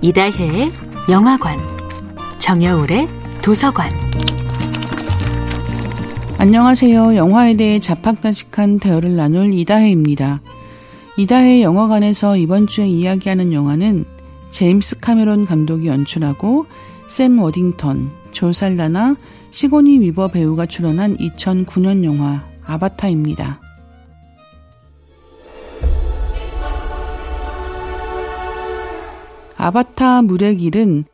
이다혜의 영화관, 정여울의 도서관. 안녕하세요. 영화에 대해 자팍다식한 대화를 나눌 이다혜입니다. 이다혜 영화관에서 이번 주에 이야기하는 영화는 제임스 카메론 감독이 연출하고 샘 워딩턴, 조 살다나, 시고니 위버 배우가 출연한 2009년 영화 아바타입니다. 아바타 물의 길은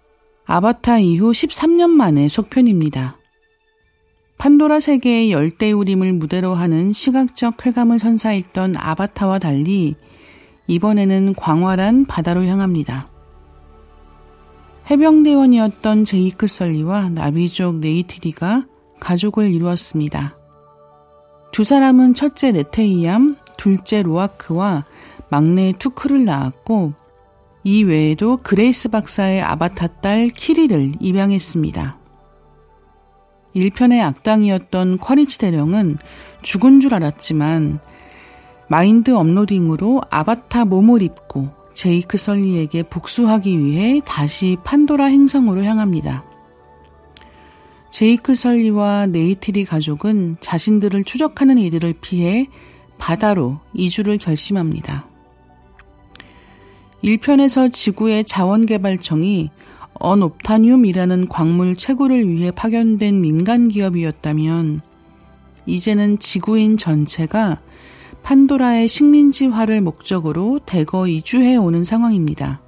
아바타 이후 13년 만에 속편입니다. 판도라 세계의 열대우림을 무대로 하는 시각적 쾌감을 선사했던 아바타와 달리 이번에는 광활한 바다로 향합니다. 해병대원이었던 제이크 설리와 나비족 네이트리가 가족을 이루었습니다. 두 사람은 첫째 네테이암, 둘째 로아크와 막내 투크를 낳았고 이 외에도 그레이스 박사의 아바타 딸 키리를 입양했습니다. 1편의 악당이었던 쿼리치 대령은 죽은 줄 알았지만 mind uploading으로 아바타 몸을 입고 제이크 설리에게 복수하기 위해 다시 판도라 행성으로 향합니다. 제이크 설리와 네이티리 가족은 자신들을 추적하는 이들을 피해 바다로 이주를 결심합니다. 1편에서 지구의 자원개발청이 언옵타늄이라는 광물 채굴을 위해 파견된 민간 기업이었다면 이제는 지구인 전체가 판도라의 식민지화를 목적으로 대거 이주해 오는 상황입니다.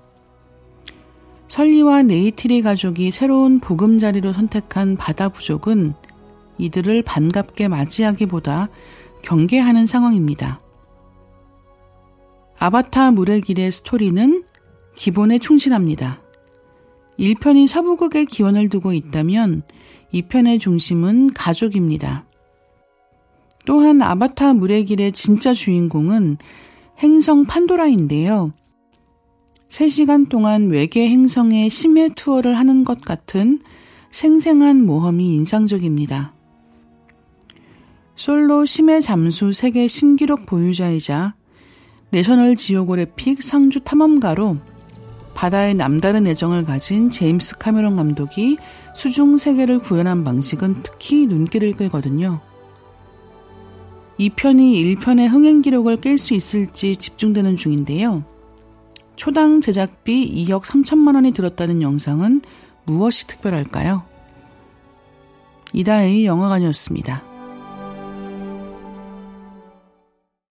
설리와 네이티리 가족이 새로운 보금자리로 선택한 바다 부족은 이들을 반갑게 맞이하기보다 경계하는 상황입니다. 아바타 물의 길의 스토리는 기본에 충실합니다. 1편이 서부극의 기원을 두고 있다면 2편의 중심은 가족입니다. 또한 아바타 물의 길의 진짜 주인공은 행성 판도라인데요. 3시간 동안 외계 행성의 심해 투어를 하는 것 같은 생생한 모험이 인상적입니다. 솔로 심해 잠수 세계 신기록 보유자이자 내셔널 지오그래픽 상주 탐험가로 바다에 남다른 애정을 가진 제임스 카메론 감독이 수중 세계를 구현한 방식은 특히 눈길을 끌거든요. 2편이 1편의 흥행 기록을 깰 수 있을지 집중되는 중인데요. 초당 제작비 2억 3천만 원이 들었다는 영상은 무엇이 특별할까요? 이다의 영화관이었습니다.